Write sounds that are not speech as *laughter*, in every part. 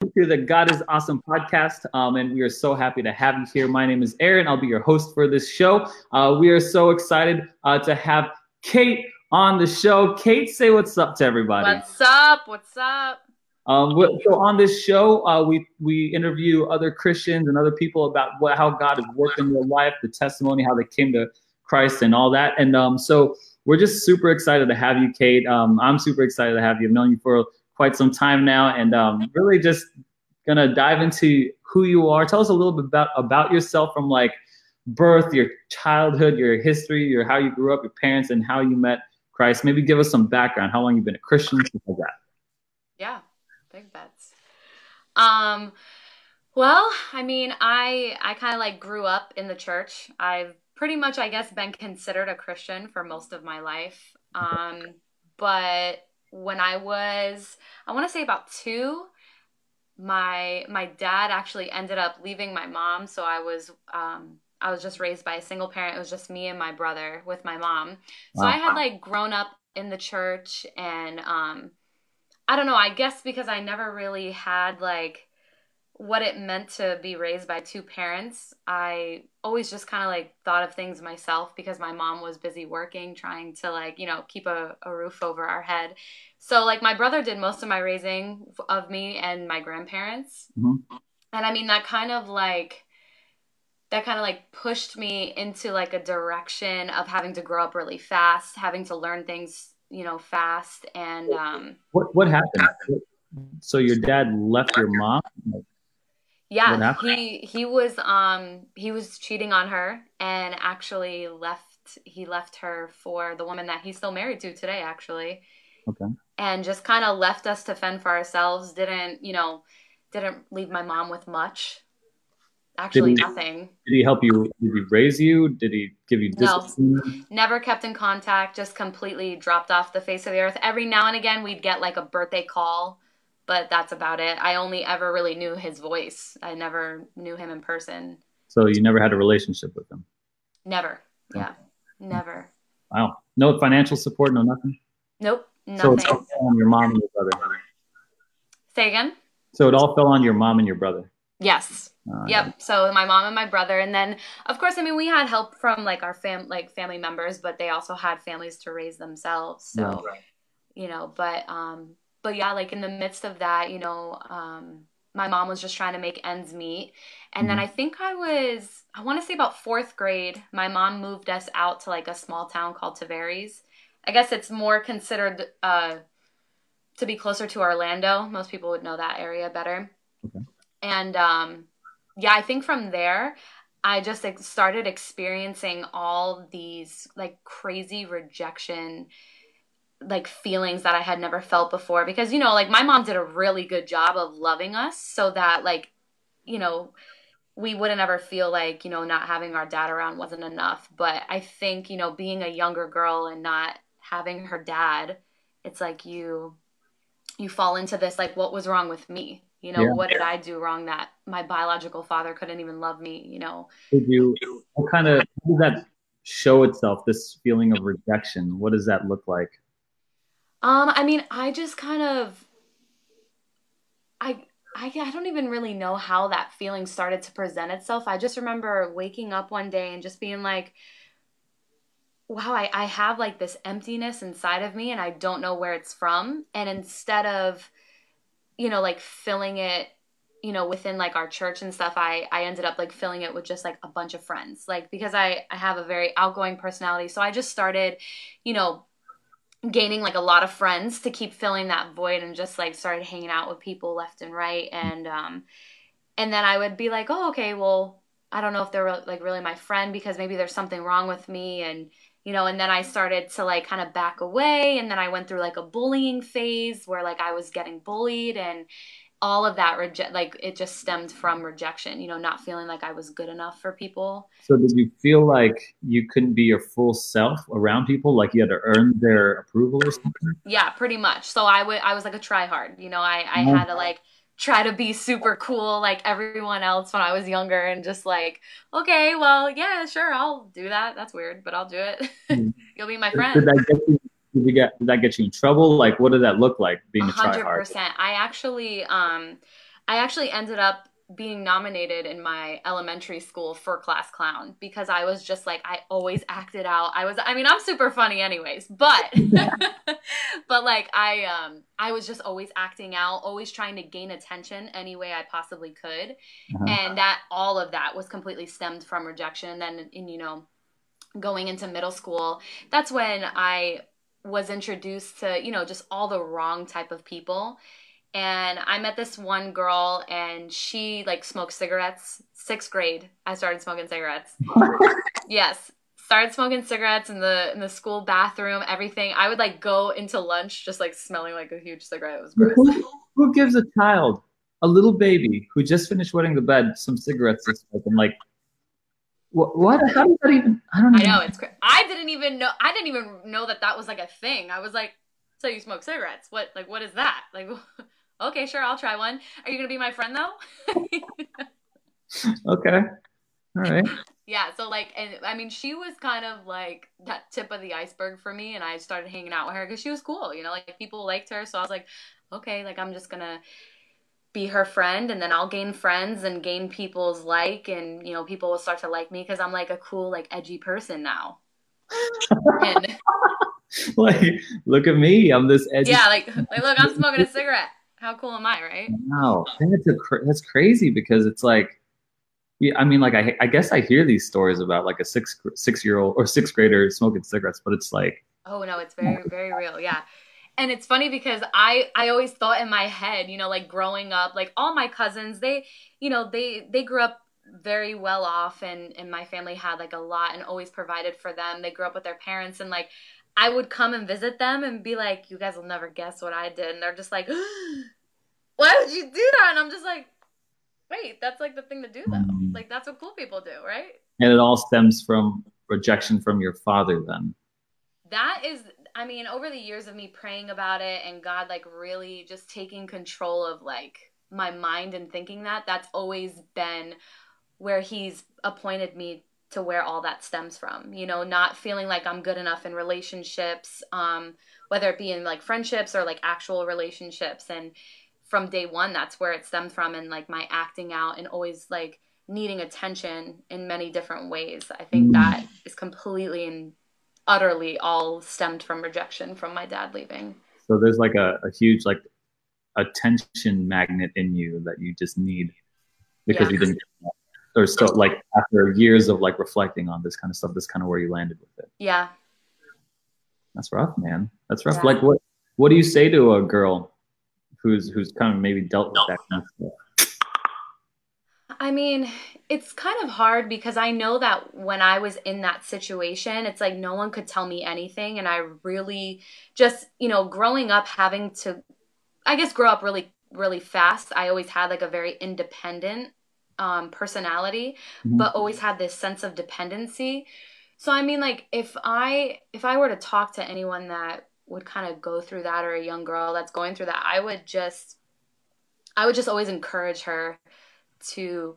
to the God is Awesome podcast, um, and we are so happy to have you here. My name is Aaron. I'll be your host for this show. Uh, we are so excited uh, to have Kate on the show. Kate, say what's up to everybody. What's up? What's up? Um, so on this show, uh, we we interview other Christians and other people about what how God has worked in their life, the testimony, how they came to Christ, and all that. And um, so we're just super excited to have you, Kate. Um, I'm super excited to have you. I've known you for quite some time now, and um, really just gonna dive into who you are. Tell us a little bit about about yourself from like birth, your childhood, your history, your how you grew up, your parents, and how you met Christ. Maybe give us some background. How long you've been a Christian, stuff like that. Yeah, big bets. Um, well, I mean, I I kind of like grew up in the church. I've pretty much, I guess, been considered a Christian for most of my life. Um, but when I was, I want to say about two, my my dad actually ended up leaving my mom, so I was um, I was just raised by a single parent. It was just me and my brother with my mom. So wow. I had like grown up in the church, and um, I don't know. I guess because I never really had like what it meant to be raised by two parents, I always just kind of like thought of things myself because my mom was busy working, trying to like, you know, keep a, a roof over our head. So, like, my brother did most of my raising of me and my grandparents. Mm-hmm. And I mean, that kind of like, that kind of like pushed me into like a direction of having to grow up really fast, having to learn things, you know, fast. And, um, what, what happened? So, your dad left your mom? Yeah, he he was um he was cheating on her and actually left he left her for the woman that he's still married to today actually. Okay. And just kind of left us to fend for ourselves. Didn't you know? Didn't leave my mom with much. Actually, did he, nothing. Did he help you? Did he raise you? Did he give you discipline? No, never kept in contact. Just completely dropped off the face of the earth. Every now and again, we'd get like a birthday call but that's about it. I only ever really knew his voice. I never knew him in person. So you never had a relationship with him? Never. Yeah. Never. Wow. No financial support, no nothing? Nope. Nothing. So it's all on your mom and your brother. Say again? So it all fell on your mom and your brother. Yes. Uh, yep. So my mom and my brother, and then of course, I mean, we had help from like our fam, like family members, but they also had families to raise themselves. So, right. you know, but um, but yeah, like in the midst of that, you know, um, my mom was just trying to make ends meet. And mm-hmm. then I think I was, I want to say about fourth grade, my mom moved us out to like a small town called Tavares. I guess it's more considered uh, to be closer to Orlando. Most people would know that area better. Okay. And um, yeah, I think from there, I just like, started experiencing all these like crazy rejection like feelings that I had never felt before because you know like my mom did a really good job of loving us so that like you know we wouldn't ever feel like you know not having our dad around wasn't enough. But I think you know being a younger girl and not having her dad it's like you you fall into this like what was wrong with me? You know yeah. what did I do wrong that my biological father couldn't even love me you know? Did you what kind of how did that show itself this feeling of rejection? What does that look like um, I mean, I just kind of, I, I, I don't even really know how that feeling started to present itself. I just remember waking up one day and just being like, wow, I, I have like this emptiness inside of me and I don't know where it's from. And instead of, you know, like filling it, you know, within like our church and stuff, I, I ended up like filling it with just like a bunch of friends. Like because I, I have a very outgoing personality. So I just started, you know, gaining like a lot of friends to keep filling that void and just like started hanging out with people left and right. And um and then I would be like, "Oh, okay, well, I don't know if they're like really my friend because maybe there's something wrong with me. And you know, and then I started to like kind of back away. And then I went through like a bullying phase where like I was getting bullied and all of that reject like it just stemmed from rejection you know not feeling like i was good enough for people. So did you feel like you couldn't be your full self around people like you had to earn their approval or something? Yeah pretty much. So i would i was like a try hard you know i i mm-hmm. had to like try to be super cool like everyone else when i was younger and just like okay well yeah sure i'll do that. That's weird but i'll do it. *laughs* Mm-hmm. you'll be my friend. did that get you did you get did that get you in trouble? Like what did that look like being a try hard? percent. I actually um I actually ended up being nominated in my elementary school for class clown because I was just like I always acted out. I was I mean I'm super funny anyways, but *laughs* but like I um I was just always acting out, always trying to gain attention any way I possibly could. Uh-huh. And that all of that was completely stemmed from rejection and then in you know going into middle school, that's when I was introduced to, you know, just all the wrong type of people and I met this one girl and she like smoked cigarettes. Sixth grade, I started smoking cigarettes. *laughs* yes, started smoking cigarettes in the in the school bathroom. Everything. I would like go into lunch just like smelling like a huge cigarette. It was gross. Who, who gives a child, a little baby who just finished wetting the bed, some cigarettes to smoke? And like, what? what how does that even? I don't. Know. I know it's. Cra- I didn't even know. I didn't even know that that was like a thing. I was like, so you smoke cigarettes? What? Like, what is that? Like. *laughs* Okay, sure, I'll try one. Are you gonna be my friend though? *laughs* okay. All right. *laughs* Yeah, so like, and I mean, she was kind of like that tip of the iceberg for me, and I started hanging out with her because she was cool, you know, like people liked her. So I was like, okay, like I'm just gonna be her friend, and then I'll gain friends and gain people's like, and you know, people will start to like me because I'm like a cool, like edgy person now. and, *laughs* like, look at me, I'm this edgy. Yeah, like, *laughs* like look, I'm smoking a cigarette. How cool am I, right? No, that's a that's crazy because it's like, yeah, I mean, like I I guess I hear these stories about like a six six year old or sixth grader smoking cigarettes, but it's like, oh no, it's very very real, yeah. And it's funny because I I always thought in my head, you know, like growing up, like all my cousins, they, you know, they they grew up very well off and and my family had like a lot and always provided for them. They grew up with their parents and like I would come and visit them and be like, you guys will never guess what I did. And they're just like, *gasps* why would you do that? And I'm just like, wait, that's like the thing to do though. Mm. Like that's what cool people do, right? And it all stems from rejection from your father then. That is I mean, over the years of me praying about it and God like really just taking control of like my mind and thinking that, that's always been where he's appointed me to where all that stems from you know not feeling like i'm good enough in relationships um, whether it be in like friendships or like actual relationships and from day one that's where it stemmed from and like my acting out and always like needing attention in many different ways i think mm. that is completely and utterly all stemmed from rejection from my dad leaving so there's like a, a huge like attention magnet in you that you just need because yeah. you didn't or still like after years of like reflecting on this kind of stuff, this kind of where you landed with it. Yeah. That's rough, man. That's rough. Yeah. Like what what do you say to a girl who's who's kind of maybe dealt with that kind of stuff? I mean, it's kind of hard because I know that when I was in that situation, it's like no one could tell me anything. And I really just, you know, growing up having to, I guess, grow up really, really fast. I always had like a very independent um, personality, mm-hmm. but always had this sense of dependency. So I mean, like if I if I were to talk to anyone that would kind of go through that, or a young girl that's going through that, I would just I would just always encourage her to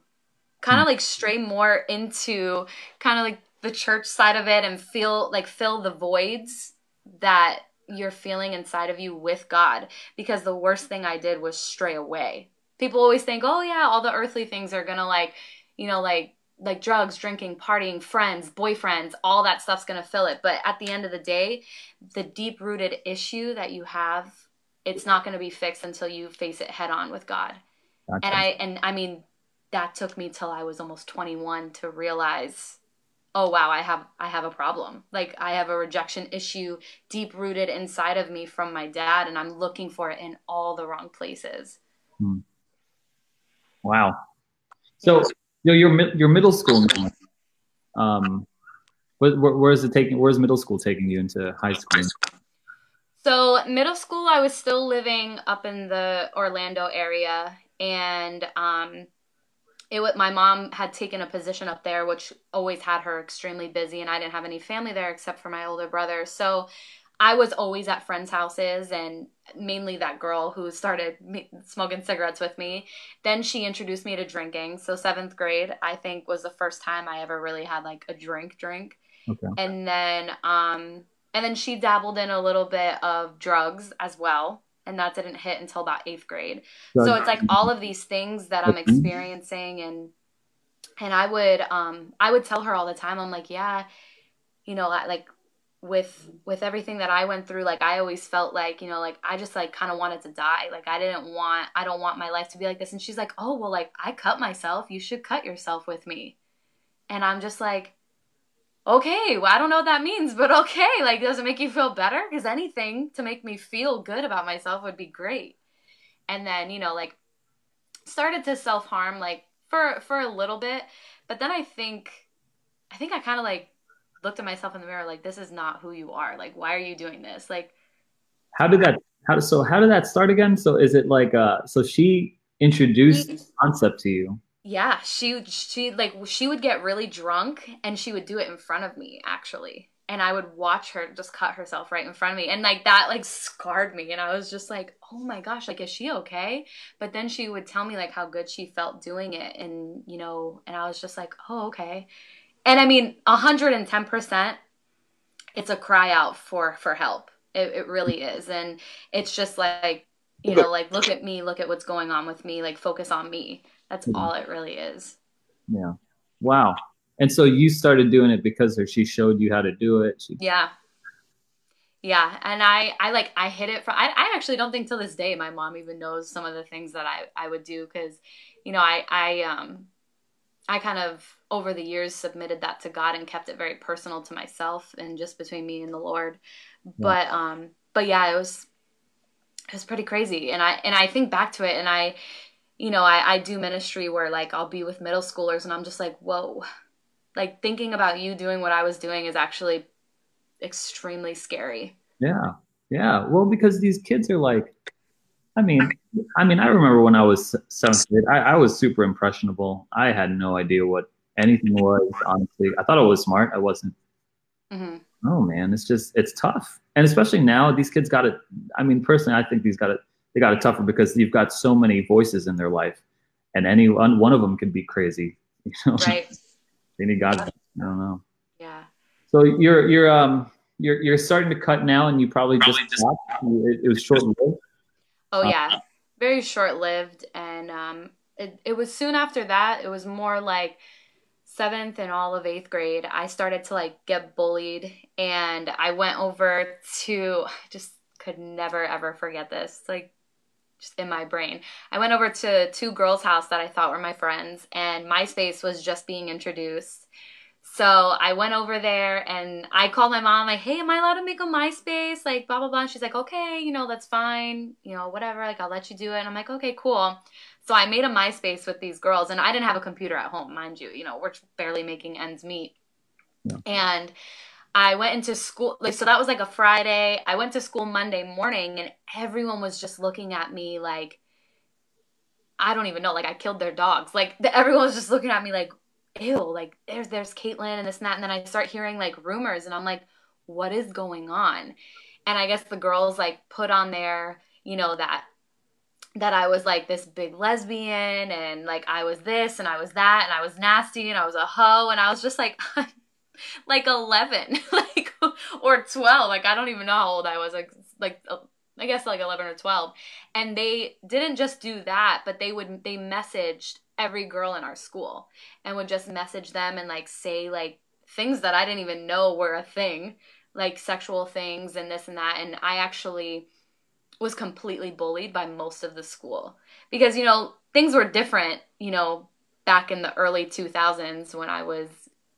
kind of hmm. like stray more into kind of like the church side of it and feel like fill the voids that you're feeling inside of you with God because the worst thing I did was stray away people always think, oh yeah, all the earthly things are gonna like, you know, like like drugs, drinking, partying, friends, boyfriends, all that stuff's gonna fill it. But at the end of the day, the deep rooted issue that you have, it's not gonna be fixed until you face it head on with God. Gotcha. And I and I mean, that took me till I was almost 21 to realize oh wow i have i have a problem like i have a rejection issue deep rooted inside of me from my dad and i'm looking for it in all the wrong places hmm. Wow. So, you know, your your middle school now. Um, where, where is it taking? Where's middle school taking you into high school? So middle school, I was still living up in the Orlando area, and um, it my mom had taken a position up there, which always had her extremely busy, and I didn't have any family there except for my older brother. So I was always at friends' houses and mainly that girl who started smoking cigarettes with me. Then she introduced me to drinking. So seventh grade, I think, was the first time I ever really had like a drink drink. Okay. And then, um, and then she dabbled in a little bit of drugs as well. And that didn't hit until about eighth grade. So it's like all of these things that I'm experiencing and and I would um I would tell her all the time, I'm like, yeah, you know, like with with everything that I went through, like I always felt like, you know, like I just like kind of wanted to die. Like I didn't want I don't want my life to be like this. And she's like, "Oh, well like I cut myself. You should cut yourself with me." And I'm just like, "Okay, well I don't know what that means, but okay. Like does it make you feel better? Cuz anything to make me feel good about myself would be great." And then, you know, like started to self-harm like for for a little bit, but then I think I think I kind of like looked at myself in the mirror like this is not who you are like why are you doing this like how did that how so how did that start again so is it like uh so she introduced the concept to you yeah she she like she would get really drunk and she would do it in front of me actually and i would watch her just cut herself right in front of me and like that like scarred me and i was just like oh my gosh like is she okay but then she would tell me like how good she felt doing it and you know and i was just like oh okay and I mean, 110%, it's a cry out for, for help. It, it really is. And it's just like, you know, like, look at me, look at what's going on with me, like, focus on me. That's all it really is. Yeah. Wow. And so you started doing it because she showed you how to do it. She- yeah. Yeah, and I, I like, I hit it from. I, I actually don't think till this day my mom even knows some of the things that I, I would do because, you know, I, I, um, I kind of over the years submitted that to God and kept it very personal to myself and just between me and the Lord. Yeah. But um but yeah, it was it was pretty crazy. And I and I think back to it and I you know, I, I do ministry where like I'll be with middle schoolers and I'm just like, whoa. Like thinking about you doing what I was doing is actually extremely scary. Yeah. Yeah. Well, because these kids are like I mean, I mean, I remember when I was seventh grade, I, I was super impressionable. I had no idea what anything was. Honestly, I thought I was smart. I wasn't. Mm-hmm. Oh man, it's just it's tough, and especially now, these kids got it. I mean, personally, I think these got it. They got it tougher because you've got so many voices in their life, and any one one of them can be crazy. *laughs* You know, right? they need God. I don't know. Yeah. So you're you're um you're you're starting to cut now, and you probably, probably just, just it, it was short lived. Oh uh, yeah, very short lived, and um, it it was soon after that. It was more like seventh and all of eighth grade. I started to like get bullied, and I went over to *sighs* I just could never ever forget this. Like just in my brain. I went over to two girls' house that I thought were my friends, and MySpace was just being introduced. So I went over there and I called my mom, like, hey, am I allowed to make a MySpace? Like, blah, blah, blah. And she's like, okay, you know, that's fine. You know, whatever. Like, I'll let you do it. And I'm like, okay, cool. So I made a MySpace with these girls and I didn't have a computer at home, mind you. You know, we're barely making ends meet. And I went into school, like, so that was like a Friday. I went to school Monday morning and everyone was just looking at me like, I don't even know, like I killed their dogs. Like, everyone was just looking at me like, ew, like there's there's Caitlin and this and that, and then I start hearing like rumors, and I'm like, what is going on? And I guess the girls like put on there, you know, that that I was like this big lesbian and like I was this and I was that and I was nasty and I was a hoe and I was just like *laughs* *laughs* like 11 *laughs* like or 12 like I don't even know how old I was. Like like I guess like 11 or 12 and they didn't just do that but they would they messaged every girl in our school and would just message them and like say like things that I didn't even know were a thing, like sexual things and this and that. And I actually was completely bullied by most of the school because, you know, things were different, you know, back in the early 2000s when I was,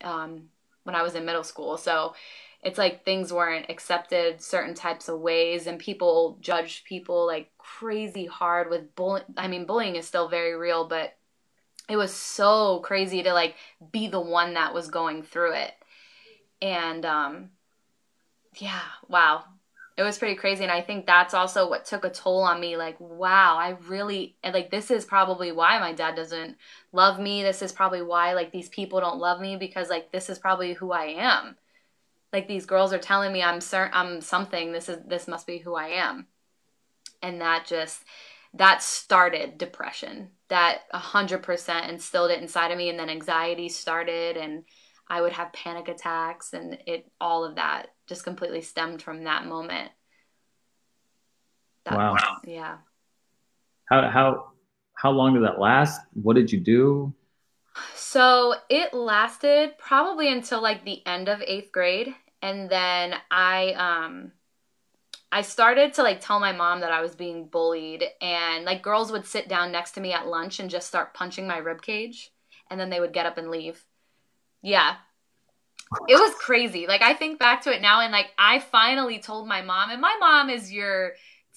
um, when I was in middle school. So it's like things weren't accepted certain types of ways and people judged people like crazy hard with bullying. I mean, bullying is still very real, but it was so crazy to like be the one that was going through it and um yeah wow it was pretty crazy and i think that's also what took a toll on me like wow i really like this is probably why my dad doesn't love me. This is probably why like these people don't love me because like this is probably who i am. Like these girls are telling me i'm certain i'm something. This is this must be who i am. And that just that started depression. That 100% instilled it inside of me and then anxiety started and i would have panic attacks and it all of that just completely stemmed from that moment That, wow. Yeah. How how how long did that last? What did you do? So it lasted probably until like the end of eighth grade, and then I um I started to like tell my mom that I was being bullied, and like girls would sit down next to me at lunch and just start punching my rib cage, and then they would get up and leave. Yeah, it was crazy. Like I think back to it now, and like I finally told my mom, and my mom is your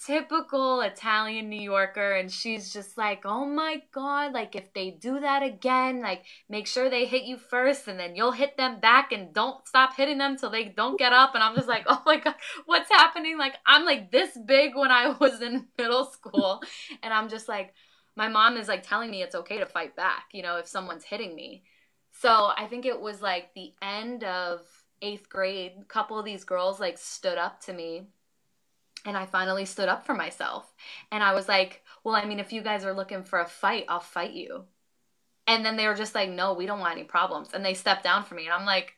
typical Italian New Yorker and she's just like, "Oh my god, like if they do that again, like make sure they hit you first and then you'll hit them back and don't stop hitting them till they don't get up." And I'm just like, *laughs* "Oh my god, what's happening?" Like I'm like this big when I *laughs* was in middle school and I'm just like my mom is like telling me it's okay to fight back, you know, if someone's hitting me. So, I think it was like the end of 8th grade, a couple of these girls like stood up to me and I finally stood up for myself. And I was like, well, I mean, if you guys are looking for a fight, I'll fight you. And then they were just like, no, we don't want any problems. And they stepped down for me. And I'm like,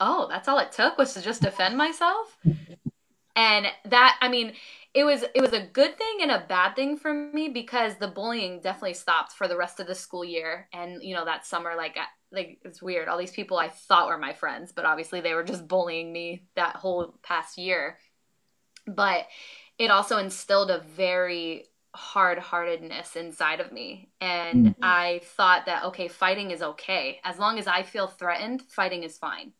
oh, that's all it took was to just defend myself. And that, I mean, it was it was a good thing and a bad thing for me because the bullying definitely stopped for the rest of the school year and you know that summer like like it's weird. All these people i thought were my friends but obviously they were just bullying me that whole past year. But it also instilled a very hard-heartedness inside of me. And mm-hmm. i thought that okay fighting is okay. As long as i feel threatened fighting is fine.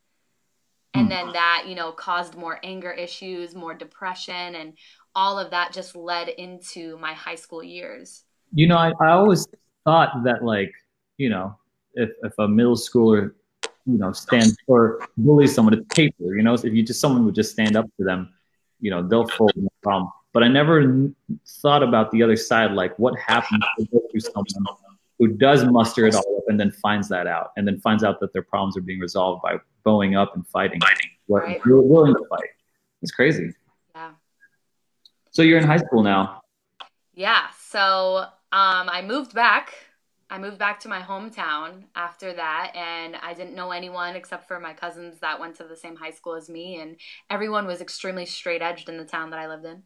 And then mm-hmm. that you know caused more anger issues more depression and all of that just led into my high school years. You know i, I always thought that like you know if, if a middle schooler you know stands or bullies someone it's paper you know if you just someone would just stand up to them you know they'll fold no problem. But I never thought about the other side, like what happens to go through someone who does muster it all up and then finds that out, and then finds out that their problems are being resolved by bowing up and fighting, fighting. what right. you're willing to fight. It's crazy. Yeah. So you're in high school now. Yeah. So um, I moved back I moved back to my hometown after that, and I didn't know anyone except for my cousins that went to the same high school as me, and everyone was extremely straight edged in the town that I lived in.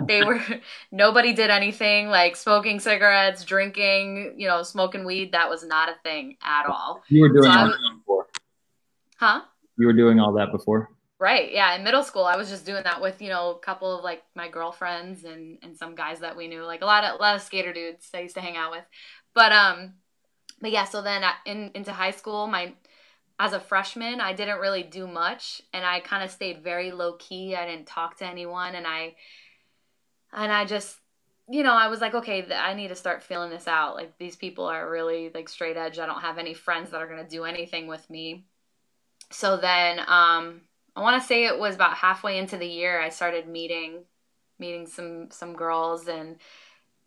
*laughs* they were nobody did anything like smoking cigarettes, drinking, you know, smoking weed. That was not a thing at all. You were doing so all that before, huh? You were doing all that before. Right. Yeah. In middle school, I was just doing that with you know a couple of like my girlfriends and and some guys that we knew, like a lot of a lot of skater dudes I used to hang out with. But um, but yeah. So then in into high school, my as a freshman, I didn't really do much, and I kind of stayed very low key. I didn't talk to anyone, and I and I just you know, I was like, okay, I need to start feeling this out. Like these people are really like straight edge. I don't have any friends that are going to do anything with me. So then um I want to say it was about halfway into the year I started meeting meeting some some girls and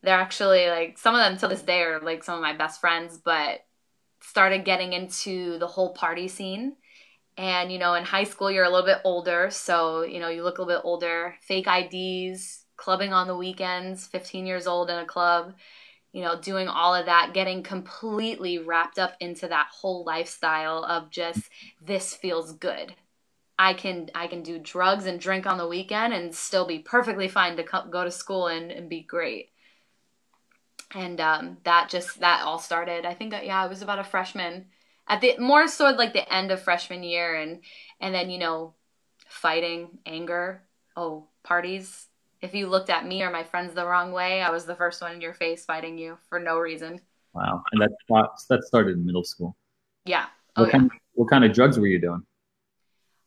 they're actually like some of them to this day are like some of my best friends, but started getting into the whole party scene. And you know, in high school you're a little bit older, so you know, you look a little bit older, fake IDs, clubbing on the weekends, 15 years old in a club, you know, doing all of that, getting completely wrapped up into that whole lifestyle of just this feels good. I can I can do drugs and drink on the weekend and still be perfectly fine to co- go to school and, and be great and um, that just that all started. I think that, yeah, I was about a freshman at the more so like the end of freshman year, and and then you know, fighting, anger, oh parties. If you looked at me or my friends the wrong way, I was the first one in your face fighting you for no reason. Wow, and that that started in middle school. Yeah. Oh, what, yeah. Kind of, what kind of drugs were you doing?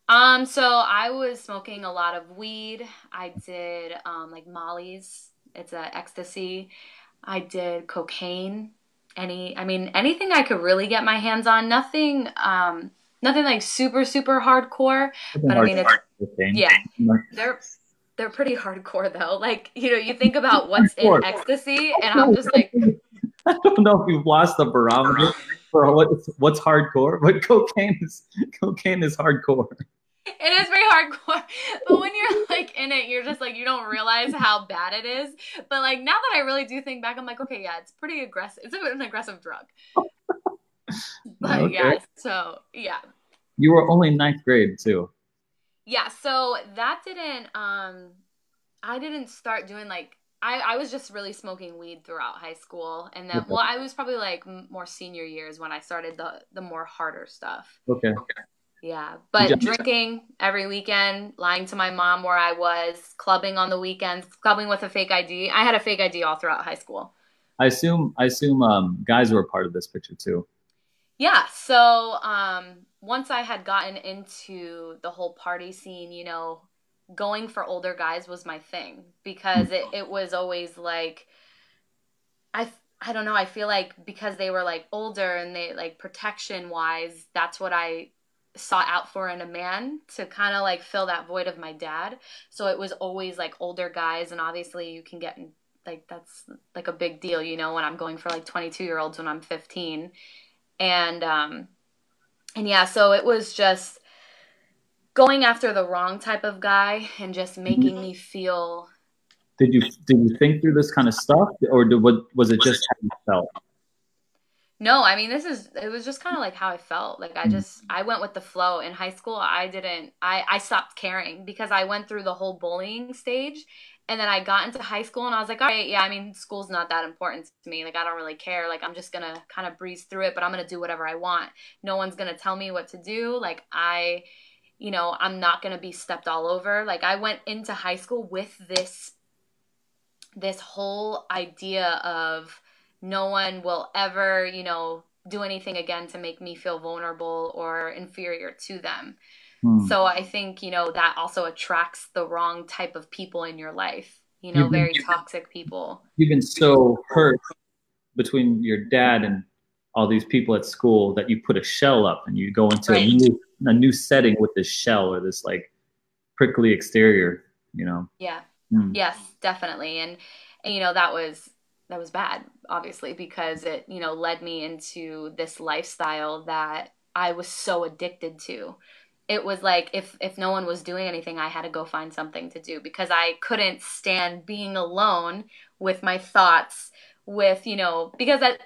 Um, so I was smoking a lot of weed. I did um, like Molly's. It's a ecstasy. I did cocaine. Any, I mean, anything I could really get my hands on. Nothing, um, nothing like super super hardcore. but I mean, it's yeah, they're they're pretty hardcore though. Like you know, you think about what's in ecstasy, and I'm just like, I don't know if you've lost the barometer for what's what's hardcore, but cocaine is cocaine is hardcore it is very hardcore. *laughs* But when you're like in it, you're just like you don't realize how bad it is. But like now that I really do think back, I'm like, okay, yeah, it's pretty aggressive. It's an aggressive drug. *laughs* but okay. yeah, so yeah. You were only ninth grade too. Yeah, so that didn't um I didn't start doing like I, I was just really smoking weed throughout high school and then well I was probably like more senior years when I started the the more harder stuff. Okay. okay. Yeah, but drinking every weekend, lying to my mom where I was, clubbing on the weekends, clubbing with a fake ID. I had a fake ID all throughout high school. I assume I assume um, guys were a part of this picture too. Yeah. So um, once I had gotten into the whole party scene, you know, going for older guys was my thing because it, it was always like I I don't know, I feel like because they were like older and they like protection wise, that's what I sought out for in a man to kind of like fill that void of my dad. So it was always like older guys and obviously you can get like that's like a big deal, you know, when I'm going for like 22 year olds when I'm 15 and um and yeah so it was just going after the wrong type of guy and just making me feel did you did you think through this kind of stuff or did, what was it just how you felt no i mean this is it was just kind of like how i felt like i mm-hmm. just i went with the flow in high school i didn't i i stopped caring because i went through the whole bullying stage and then I got into high school and I was like, all right, yeah, I mean, school's not that important to me. Like, I don't really care. Like, I'm just going to kind of breeze through it, but I'm going to do whatever I want. No one's going to tell me what to do. Like, I, you know, I'm not going to be stepped all over. Like, I went into high school with this, this whole idea of no one will ever, you know, do anything again to make me feel vulnerable or inferior to them. Hmm. So I think, you know, that also attracts the wrong type of people in your life, you know, very toxic people. You've been so hurt between your dad and all these people at school that you put a shell up and you go into right. a, new, a new setting with this shell or this like prickly exterior, you know? Yeah. Hmm. Yes, definitely. And, and, you know, that was, that was bad, obviously, because it, you know, led me into this lifestyle that I was so addicted to. It was like if if no one was doing anything i had to go find something to do because i couldn't stand being alone with my thoughts with you know because that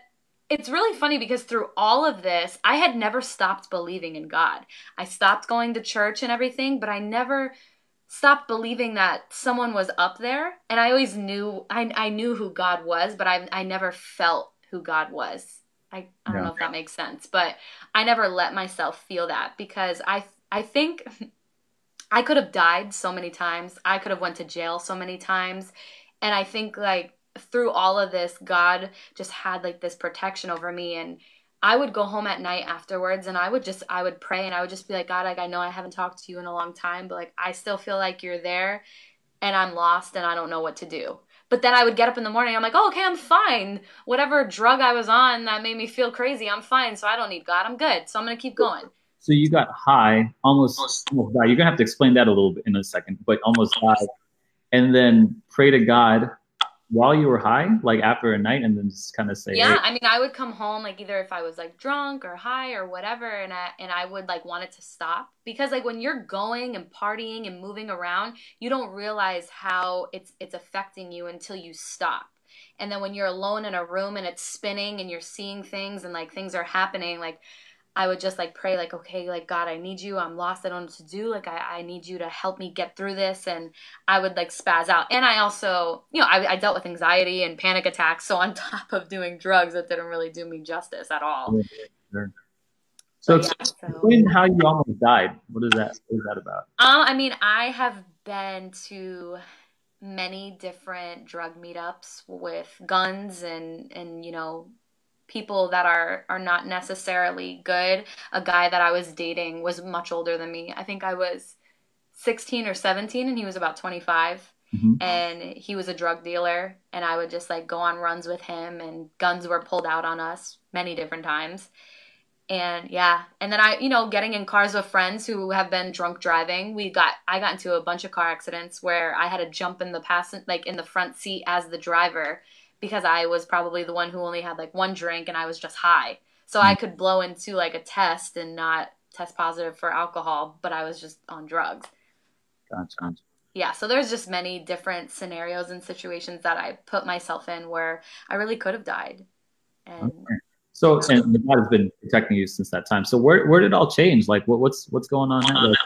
it's really funny because through all of this i had never stopped believing in god. I stopped going to church and everything but i never stopped believing that someone was up there and i always knew i, I knew who god was but I, I never felt who god was I, I don't yeah. know if that makes sense, but I never let myself feel that because I I think I could have died so many times. I could have went to jail so many times. And I think like through all of this, God just had like this protection over me and I would go home at night afterwards and I would just I would pray and I would just be like, God, like I know I haven't talked to you in a long time, but like I still feel like you're there and I'm lost and I don't know what to do. But then I would get up in the morning, I'm like, oh, okay, I'm fine. Whatever drug I was on that made me feel crazy, I'm fine. So I don't need God. I'm good. So I'm gonna keep going. So you got high, almost, almost died. You're gonna have to explain that a little bit in a second, but almost died, and then pray to God while you were high, like after a night, and then just kind of say, "Yeah." Hey. I mean, I would come home like either if I was like drunk or high or whatever, and I and I would like want it to stop because like when you're going and partying and moving around, you don't realize how it's it's affecting you until you stop and then when you're alone in a room and it's spinning and you're seeing things and like things are happening like I would just like pray like, okay, like God, I need you. I'm lost. I don't know what to do. Like I, I need you to help me get through this. And I would like spaz out. And I also, you know, I, I dealt with anxiety and panic attacks. So *laughs* on top of doing drugs, it didn't really do me justice at all. Sure. So, yeah, so explain how you almost died. What is that? What is that about? Um, I mean, I have been to many different drug meetups with guns and and you know people that are are not necessarily good. A guy that I was dating was much older than me. I think I was 16 or 17 and he was about 25. Mm-hmm. And he was a drug dealer and I would just like go on runs with him and guns were pulled out on us many different times. And yeah, and then I, you know, getting in cars with friends who have been drunk driving. We got I got into a bunch of car accidents where I had to jump in the passenger like in the front seat as the driver because I was probably the one who only had like one drink and I was just high. So I hmm. could blow into like a test and not test positive for alcohol, but I was just on drugs. Gotcha. Yeah, so there's just many different scenarios and situations that I put myself in where I really could have died. And okay. so and God has been protecting you since that time. So where where did it all change? Like what, what's what's going on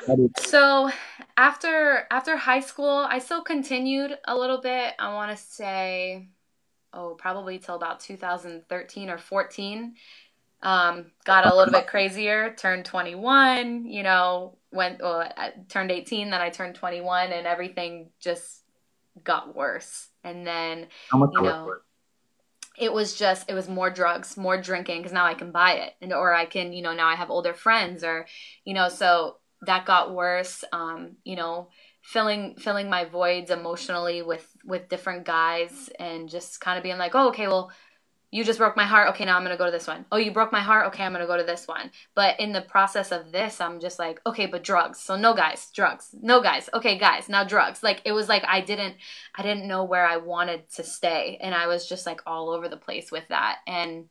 now? So after after high school, I still continued a little bit. I want to say, oh, probably till about 2013 or 14. Um, got a little bit crazier. Turned 21. You know, went well, I turned 18, then I turned 21, and everything just got worse. And then How much you know, it was just it was more drugs more drinking because now i can buy it and or i can you know now i have older friends or you know so that got worse um you know filling filling my voids emotionally with with different guys and just kind of being like oh okay well you just broke my heart. Okay now i'm gonna go to this one. Oh, you broke my heart? Okay i'm gonna go to this one. But in the process of this i'm just like okay but drugs. So no guys drugs. No guys. Okay guys now drugs. Like it was like i didn't i didn't know where i wanted to stay and i was just like all over the place with that. And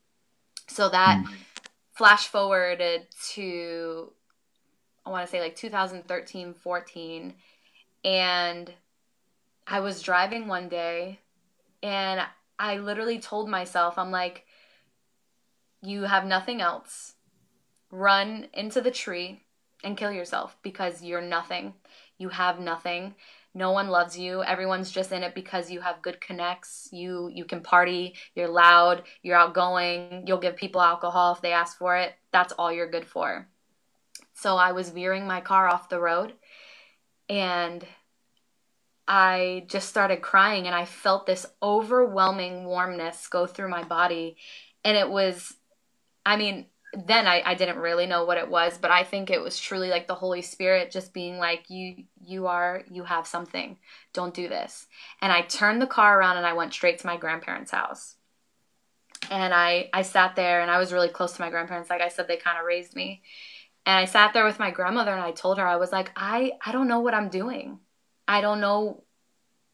so that Mm. flash forwarded to i want to say like 2013 14 and i was driving one day and I literally told myself, I'm like, you have nothing else. Run into the tree and kill yourself because you're nothing. You have nothing. No one loves you. Everyone's just in it because you have good connects. You you can party, you're loud, you're outgoing, you'll give people alcohol if they ask for it. That's all you're good for. So I was veering my car off the road and I just started crying and I felt this overwhelming warmness go through my body. And it was, I mean, then I, I didn't really know what it was, but I think it was truly like the Holy Spirit just being like, you, you are, you have something. Don't do this. And I turned the car around and I went straight to my grandparents' house. And I, I sat there and I was really close to my grandparents. Like I said, they kind of raised me. And I sat there with my grandmother and I told her, I was like, I, I don't know what I'm doing. I don't know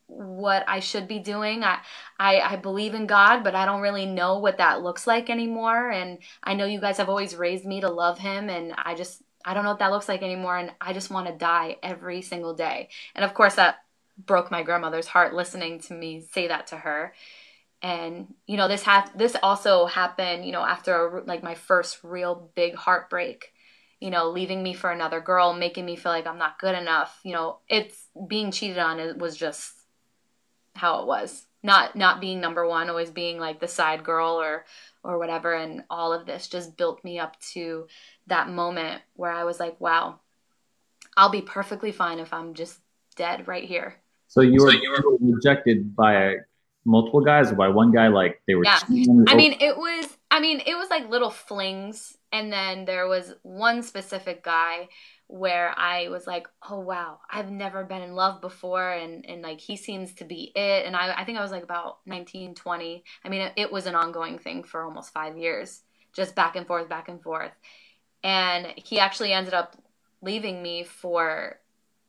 what I should be doing. I, I I believe in God, but I don't really know what that looks like anymore. And I know you guys have always raised me to love Him, and I just I don't know what that looks like anymore. And I just want to die every single day. And of course, that broke my grandmother's heart listening to me say that to her. And you know this ha- this also happened you know after a, like my first real big heartbreak you know, leaving me for another girl, making me feel like I'm not good enough. You know, it's being cheated on it was just how it was. Not not being number one, always being like the side girl or or whatever. And all of this just built me up to that moment where I was like, wow, I'll be perfectly fine if I'm just dead right here. So you were, so you were rejected by multiple guys or by one guy? Like they were. Yeah. I mean, it was. I mean, it was like little flings, and then there was one specific guy where I was like, oh wow, I've never been in love before, and and like he seems to be it. And I I think I was like about 19, 20. I mean, it, it was an ongoing thing for almost five years, just back and forth, back and forth. And he actually ended up leaving me for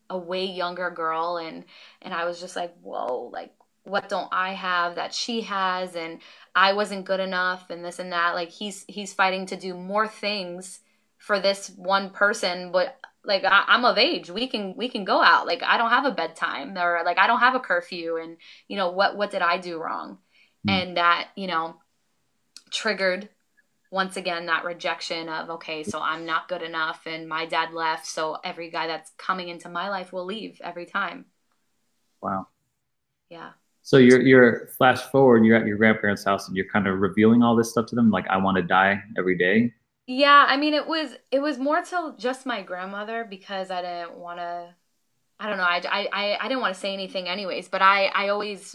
a way younger girl, and and I was just like, whoa, like what don't I have that she has and I wasn't good enough and this and that. Like he's he's fighting to do more things for this one person but like I, am of age. We can we can go out. Like I don't have a bedtime or like I don't have a curfew and you know what what did I do wrong? Mm. and that you know triggered once again that rejection of okay so I'm not good enough and my dad left so every guy that's coming into my life will leave every time. Wow. Yeah so you're you're flash forward, you're at your grandparents' house and you're kind of revealing all this stuff to them, like I want to die every day. Yeah, I mean it was it was more to just my grandmother because I didn't want to. I don't know. I, I, I didn't want to say anything anyways, but I I always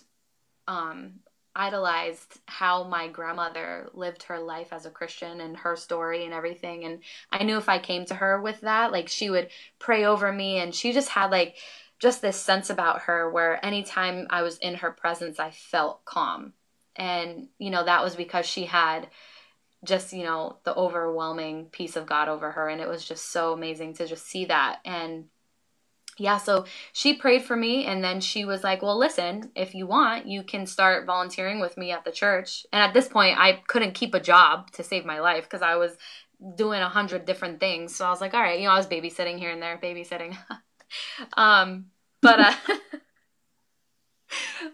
um idolized how my grandmother lived her life as a Christian and her story and everything. And I knew if I came to her with that, like she would pray over me and she just had like just this sense about her where anytime I was in her presence, I felt calm. And, you know, that was because she had just, you know, the overwhelming peace of God over her. And it was just so amazing to just see that. And yeah, so she prayed for me. And then she was like, well, listen, if you want, you can start volunteering with me at the church. And at this point, I couldn't keep a job to save my life because I was doing a hundred different things. So I was like, all right, you know, I was babysitting here and there, babysitting. *laughs* *laughs* um, but uh, *laughs*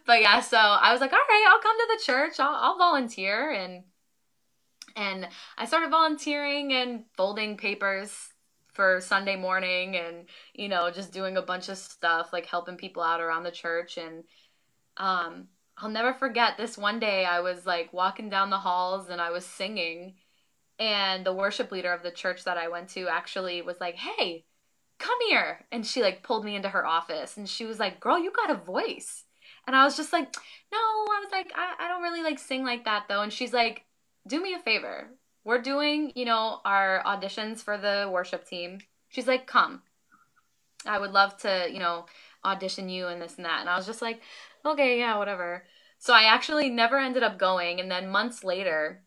but yeah, so I was like, all right, I'll come to the church. I'll, I'll volunteer, and and I started volunteering and folding papers for Sunday morning and, you know, just doing a bunch of stuff, like helping people out around the church. And um, I'll never forget this one day I was like walking down the halls and I was singing. And the worship leader of the church that I went to actually was like, hey, come here. And she like pulled me into her office and she was like, girl, you got a voice. And I was just like, no, I was like, I, I don't really like sing like that though. And she's like, do me a favor we're doing, you know, our auditions for the worship team. She's like, come. I would love to, you know, audition you and this and that. And I was just like, okay, yeah, whatever. So I actually never ended up going. And then months later,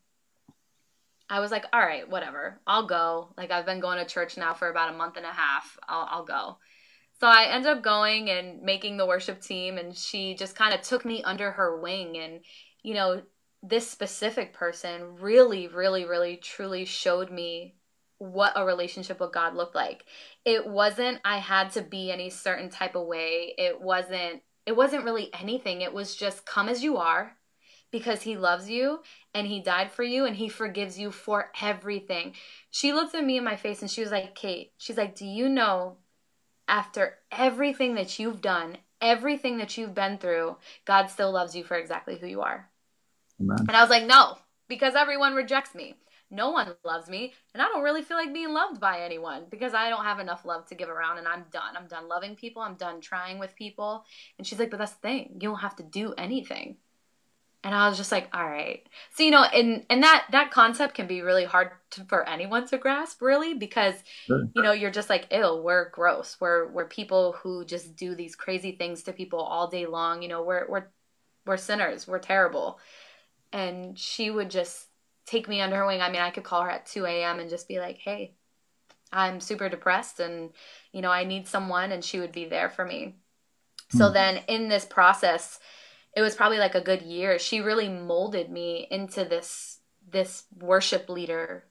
I was like, all right, whatever. I'll go. Like, I've been going to church now for about a month and a half. I'll, I'll go. So I ended up going and making the worship team. And she just kind of took me under her wing. And, you know, this specific person really, really, really, truly showed me what a relationship with God looked like. It wasn't I had to be any certain type of way. It wasn't it wasn't really anything. It was just come as you are because he loves you and he died for you and he forgives you for everything. She looked at me in my face and she was like, "Kate, she's like, "Do you know after everything that you've done, everything that you've been through, God still loves you for exactly who you are?" Amen. And I was like, no, because everyone rejects me. No one loves me, and I don't really feel like being loved by anyone because I don't have enough love to give around, and I'm done. I'm done loving people. I'm done trying with people. And she's like, but that's the thing. You don't have to do anything. And I was just like, all right. So you know, and and that that concept can be really hard to, for anyone to grasp, really, because you know you're just like, ill. We're gross. We're we're people who just do these crazy things to people all day long. You know, we're we're we're sinners. We're terrible and she would just take me under her wing. I mean, I could call her at 2 a.m. and just be like, hey, I'm super depressed and, you know, I need someone, and she would be there for me. Mm. So hmm. then in this process, it was probably like a good year. She really molded me into this this worship leader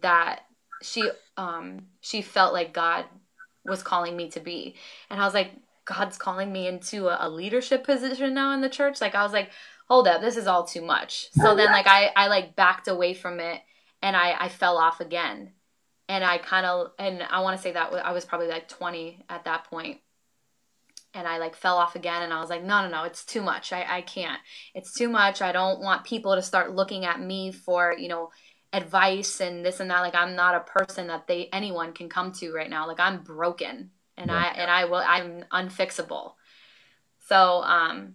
that she um she felt like God was calling me to be. And I was like, God's calling me into a, a leadership position now in the church. Like I was like, hold up, this is all too much. So then like I, I like backed away from it and I, I fell off again. And I kind of, and I want to say that I was probably like 20 at that point. And I like fell off again and I was like, no, no, no, it's too much. I, I can't. It's too much. I don't want people to start looking at me for, you know, advice and this and that. Like I'm not a person that they anyone can come to right now. Like I'm broken and. I and I will I'm unfixable. So um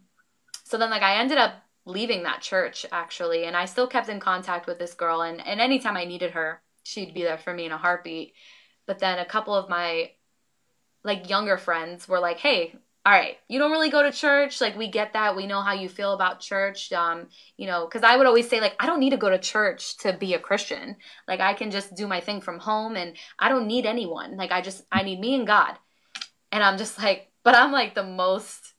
so then like I ended up leaving that church actually and i still kept in contact with this girl and, and anytime i needed her she'd be there for me in a heartbeat but then a couple of my like younger friends were like hey all right you don't really go to church. Like we get that. We know how you feel about church. Um you know because i would always say like i don't need to go to church to be a christian. Like i can just do my thing from home and i don't need anyone. Like i just i need me and god. And i'm just like but i'm like the most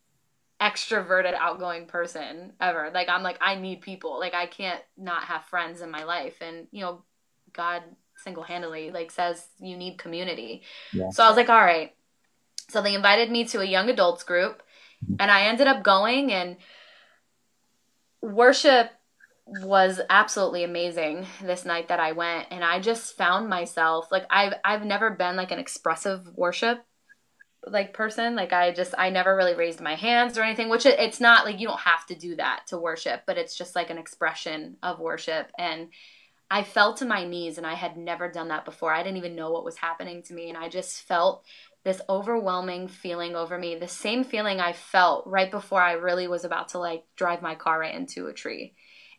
extroverted outgoing person ever. Like i'm like i need people. Like i can't not have friends in my life. And you know god single-handedly like says you need community. Yeah. so i was like all right so they invited me to a young adults group and i ended up going and worship was absolutely amazing this night that i went and i just found myself like i've i've never been like an expressive worship like person. Like i just i never really raised my hands or anything which it, it's not like you don't have to do that to worship but it's just like an expression of worship. And i fell to my knees and i had never done that before. I didn't even know what was happening to me and i just felt this overwhelming feeling over me the same feeling i felt right before i really was about to like drive my car right into a tree.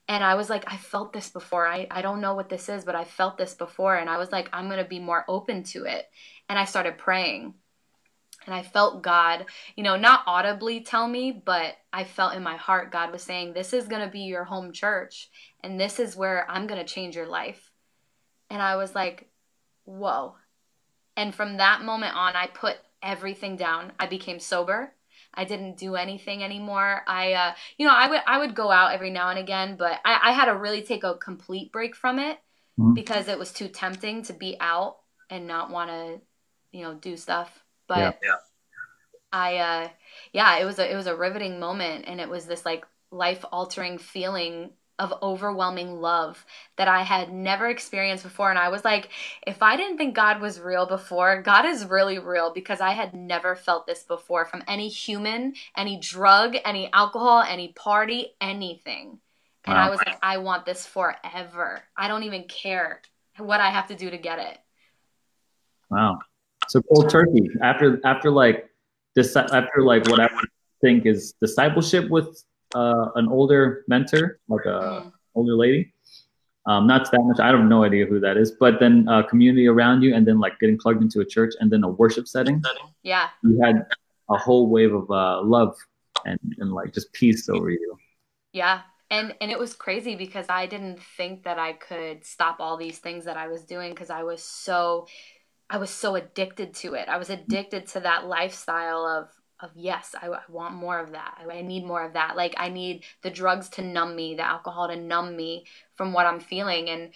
And i was like i felt this before. I, I don't know what this is but i felt this before. And i was like i'm going to be more open to it. And i started praying. And I felt God, you know, not audibly tell me, but I felt in my heart God was saying, This is going to be your home church, and this is where I'm going to change your life. And I was like, Whoa. And from that moment on, I put everything down. I became sober. I didn't do anything anymore. I, uh, you know, I would I would go out every now and again, but I, I had to really take a complete break from it mm-hmm. because it was too tempting to be out and not want to, you know, do stuff. But yeah. yeah. I uh yeah, it was a it was a riveting moment and it was this like life altering feeling of overwhelming love that I had never experienced before. And I was like, if I didn't think God was real before, God is really real because I had never felt this before from any human, any drug, any alcohol, any party, anything. And. I was like, I want this forever. I don't even care what I have to do to get it. Wow. So cold turkey after after like this after like what I would think is discipleship with uh, an older mentor, like a mm. older lady. Um, not that much. I have no idea who that is, but then a community around you, and then like getting plugged into a church, and then a worship setting. Yeah, you had a whole wave of uh, love and and like just peace over you. Yeah, and and it was crazy because I didn't think that I could stop all these things that I was doing because I was so I was so addicted to it. I was addicted to that lifestyle of of yes, I, I want more of that. I, I, need more of that. Like I need the drugs to numb me, the alcohol to numb me from what I'm feeling. And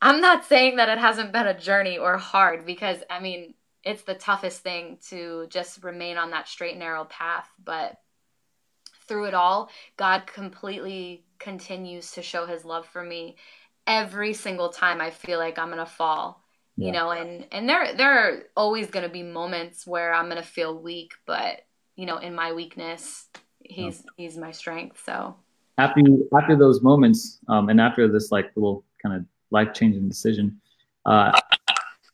I'm not saying that it hasn't been a journey or hard because I mean it's the toughest thing to just remain on that straight and narrow path. But through it all, God completely continues to show His love for me every single time I feel like I'm gonna fall you know and and there there are always going to be moments where i'm going to feel weak but you know in my weakness he's yeah. he's my strength so after you, after those moments um, and after this like little kind of life changing decision uh,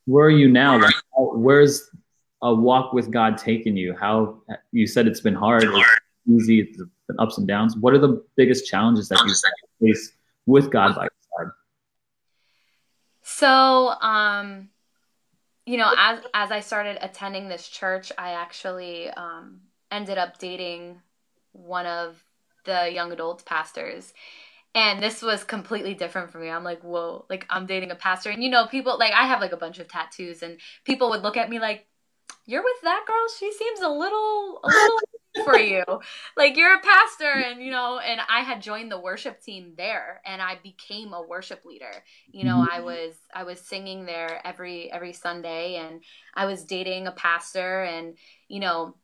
where are you now like where's a walk with god taking you how you said it's been hard it's easy it's been ups and downs what are the biggest challenges that you face with god by side? so, um, you know, as as I started attending this church, I actually um, ended up dating one of the young adult pastors. And this was completely different for me. I'm like, whoa, like I'm dating a pastor. And you know, people like I have like a bunch of tattoos and people would look at me like, You're with that girl? She seems a little a little *laughs* for you. Like you're a pastor and you know, and I had joined the worship team there and I became a worship leader. You know, I mm-hmm. was I was singing there every every Sunday and I was dating a pastor and you know,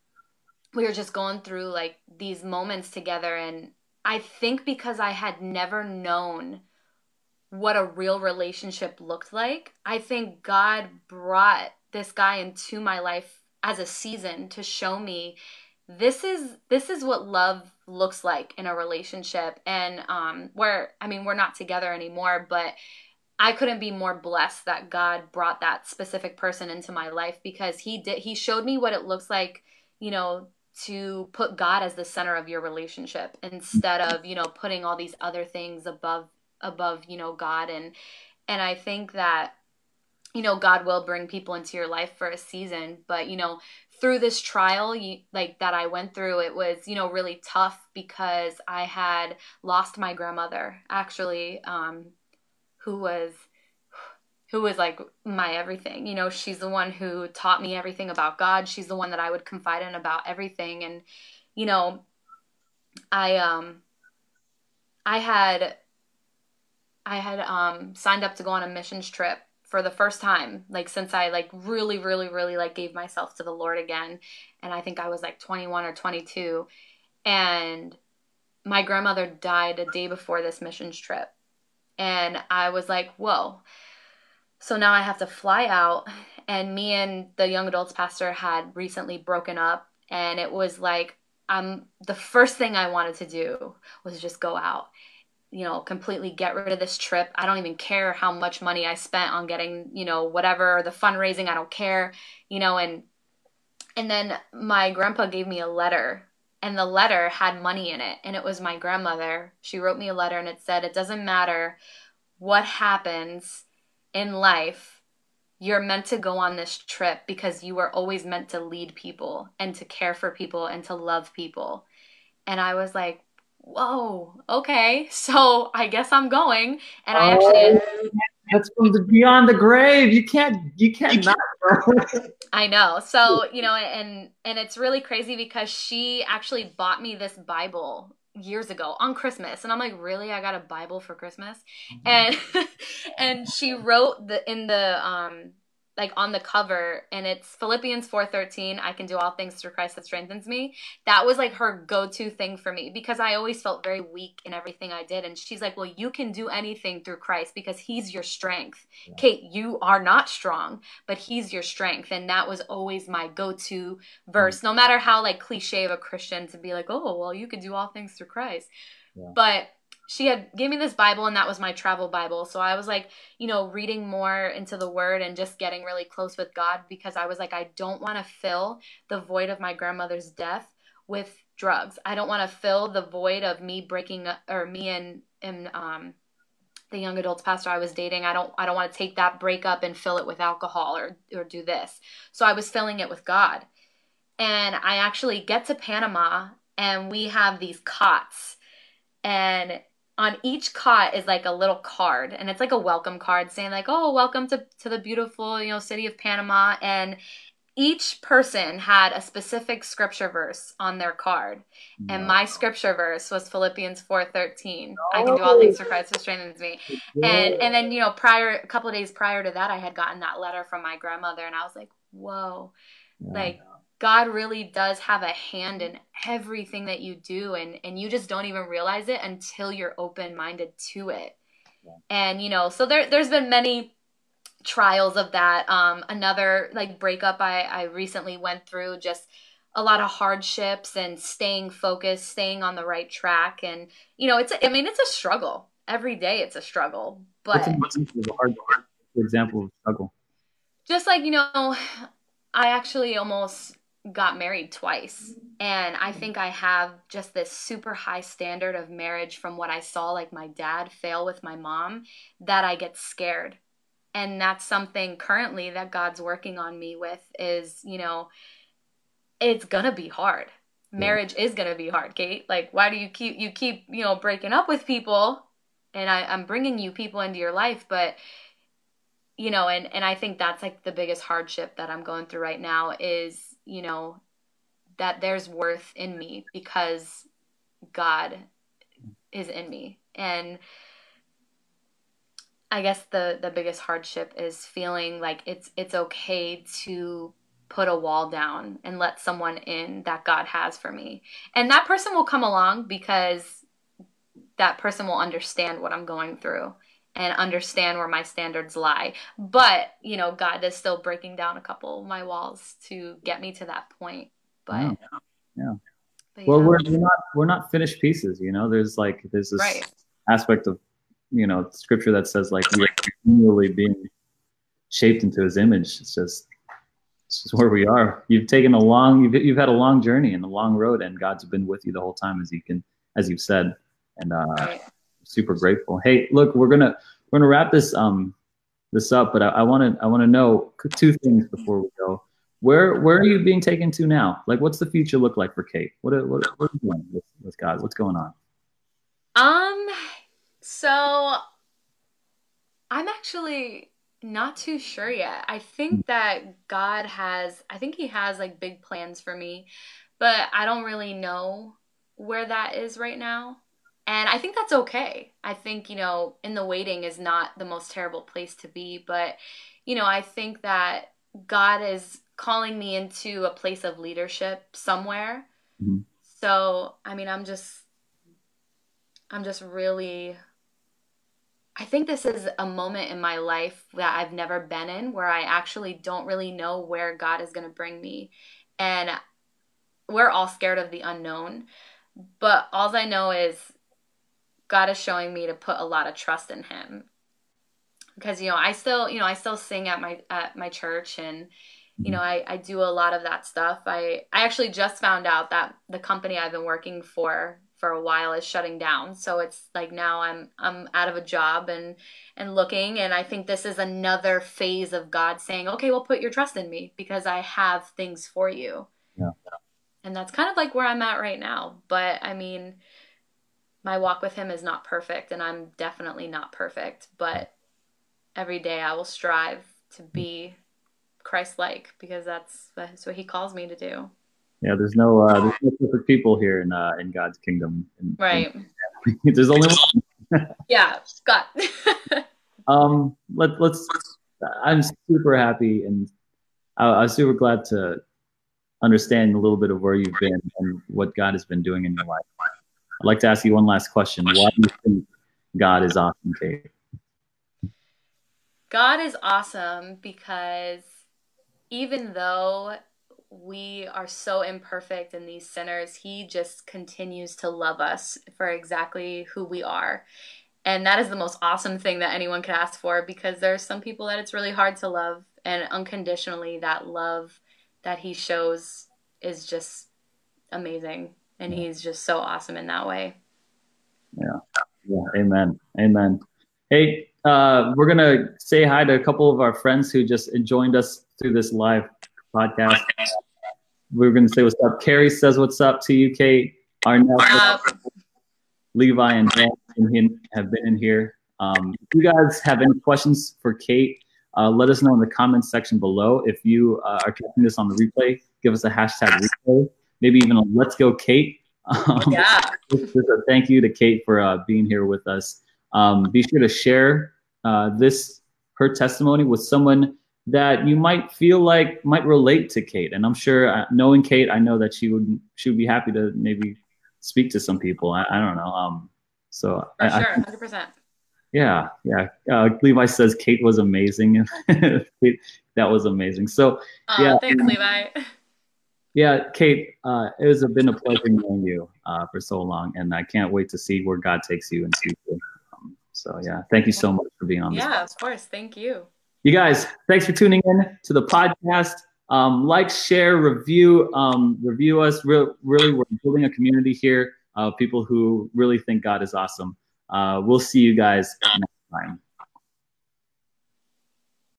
we were just going through like these moments together and I think because I had never known what a real relationship looked like, I think God brought this guy into my life as a season to show me this is this is what love looks like in a relationship. And um where i mean we're not together anymore but i couldn't be more blessed that god brought that specific person into my life because he did he showed me what it looks like you know to put god as the center of your relationship instead of you know putting all these other things above above you know god. And and i think that you know god will bring people into your life for a season. But you know through this trial you, like that I went through it was you know really tough because I had lost my grandmother actually um, who was who was like my everything. You know she's the one who taught me everything about God. She's the one that I would confide in about everything. And you know I um I had I had um signed up to go on a missions trip for the first time like since i like really really really like gave myself to the lord again. And i think i was like 21 or 22 and my grandmother died a day before this missions trip. And i was like whoa so now i have to fly out and me and the young adults pastor had recently broken up and it was like I'm the first thing i wanted to do was just go out you know, completely get rid of this trip. I don't even care how much money I spent on getting, you know, whatever, the fundraising, I don't care, you know, and and then my grandpa gave me a letter and the letter had money in it and it was my grandmother. She wrote me a letter and it said it doesn't matter what happens in life. You're meant to go on this trip because you were always meant to lead people and to care for people and to love people. And I was like, whoa, okay, *laughs* so I guess I'm going. And I oh, actually oh, that's from the beyond the grave. You can't you can't not *laughs* I know. So, *laughs* you know, and and it's really crazy because she actually bought me this Bible years ago on Christmas and I'm like really I got a Bible for Christmas mm-hmm. and *laughs* and she wrote the in the um like on the cover and it's Philippians 4:13 I can do all things through Christ that strengthens me that was like her go-to thing for me because I always felt very weak in everything I did and she's like well you can do anything through Christ because he's your strength yeah. Kate you are not strong but he's your strength and that was always my go-to verse mm-hmm. no matter how like cliche of a Christian to be like oh well you can do all things through Christ yeah. but she had gave me this bible and that was my travel bible so i was like you know reading more into the word and just getting really close with god because i was like i don't want to fill the void of my grandmother's death with drugs i don't want to fill the void of me breaking or me and and um the young adults pastor I was dating, I don't I don't want to take that breakup and fill it with alcohol or or do this. So I was filling it with God. And I actually get to Panama and we have these cots and on each cot is like a little card and it's like a welcome card saying like oh welcome to, to the beautiful you know city of panama and each person had a specific scripture verse on their card and my scripture verse was philippians 4.13 i can do all things oh. through christ who strengthens me. And and then you know prior a couple of days prior to that i had gotten that letter from my grandmother and i was like whoa. Yeah. like God really does have a hand in everything that you do and and you just don't even realize it until you're open-minded to it. Yeah. And you know, so there there's been many trials of that. Um another like breakup I I recently went through just a lot of hardships and staying focused, staying on the right track and you know, it's a, I mean it's a struggle. Every day it's a struggle. But what's, what's a hard, hard example of struggle? Just like, you know, I actually almost got married twice. And i mm-hmm. think i have just this super high standard of marriage from what i saw like my dad fail with my mom that i get scared. And that's something currently that god's working on me with is you know it's gonna be hard. Marriage is gonna be hard kate. Like why do you keep you keep you know breaking up with people? And I, i'm bringing you people into your life but you know and and i think that's like the biggest hardship that i'm going through right now is you know, that there's worth in me because God is in me. And I guess the the biggest hardship is feeling like it's it's okay to put a wall down and let someone in that God has for me. And that person will come along because that person will understand what I'm going through and understand where my standards lie. But, you know, God is still breaking down a couple of my walls to get me to that point. But yeah. yeah. But, well, yeah. we're, we're not we're not finished pieces, you know. There's like there's this right. aspect of you know scripture that says like we are continually being shaped into his image. It's just it's just where we are. You've taken a long you've you've had a long journey and a long road and God's been with you the whole time as you can as you've said. And uh right super grateful. Hey, look, we're gonna we're gonna wrap this um this up, but I want to I want to know two things before we go. Where where are you being taken to now? Like, what's the future look like for Kate? What what, what are you doing with, with God? What's going on? Um, so I'm actually not too sure yet. I think hmm. that God has, I think He has like big plans for me, but I don't really know where that is right now. And I think that's okay. I think, you know, in the waiting is not the most terrible place to be, but, you know, I think that God is calling me into a place of leadership somewhere. Mm-hmm. So, I mean, I'm just, I'm just really, I think this is a moment in my life that I've never been in where I actually don't really know where God is going to bring me. And we're all scared of the unknown. But all I know is God is showing me to put a lot of trust in him. Because you know, I still, you know, I still sing at my at my church and you know, I, I do a lot of that stuff. I, I actually just found out that the company I've been working for for a while is shutting down. So it's like now I'm I'm out of a job and and looking and I think this is another phase of God saying, "Okay, well put your trust in me because I have things for you." Yeah. And that's kind of like where I'm at right now. But I mean, my walk with him is not perfect and I'm definitely not perfect, but every day I will strive to be Christ like because that's that's what he calls me to do. Yeah, there's no uh, there's no perfect people here in uh, in God's kingdom. In, right. In, *laughs* there's only one. *laughs* yeah, Scott. *laughs* um, let let's I'm super happy and I, was super glad to understand a little bit of where you've been and what God has been doing in your life. I'd like to ask you one last question. Why do you think God is awesome, Kate? God is awesome because even though we are so imperfect and these sinners, He just continues to love us for exactly who we are. And that is the most awesome thing that anyone could ask for because there are some people that it's really hard to love and unconditionally that love that he shows is just amazing and he's just so awesome in that way. Yeah. Yeah. Amen. Amen. Hey, uh, we're gonna say hi to a couple of our friends who just joined us through this live podcast. We're gonna say what's up. Carrie says what's up to you, Kate. Arnell, Levi, and Dan have been in here. Um, if you guys have any questions for Kate, uh, let us know in the comments section below. If you uh, are catching this on the replay, give us a hashtag replay. Maybe even a let's go, Kate. *laughs* Um, yeah. just a thank you to Kate for uh, being here with us. Um, be sure to share uh, this her testimony with someone that you might feel like might relate to Kate. And I'm sure, uh, knowing Kate, I know that she would she would be happy to maybe speak to some people. I, I don't know. Um, so for I, sure, hundred percent. Yeah, yeah. Uh, Levi says Kate was amazing. *laughs* that was amazing. So oh, yeah, thanks, Levi. *laughs* Yeah, Kate, uh, it has been a pleasure knowing you uh, for so long, and I can't wait to see where God takes you in future. Um, so yeah, thank you so much for being on. This. Yeah, of course. Thank you. You guys, thanks for tuning in to the podcast. Um, like, share, review, um, review us. Re- really, we're building a community here of people who really think God is awesome. Uh, we'll see you guys next time.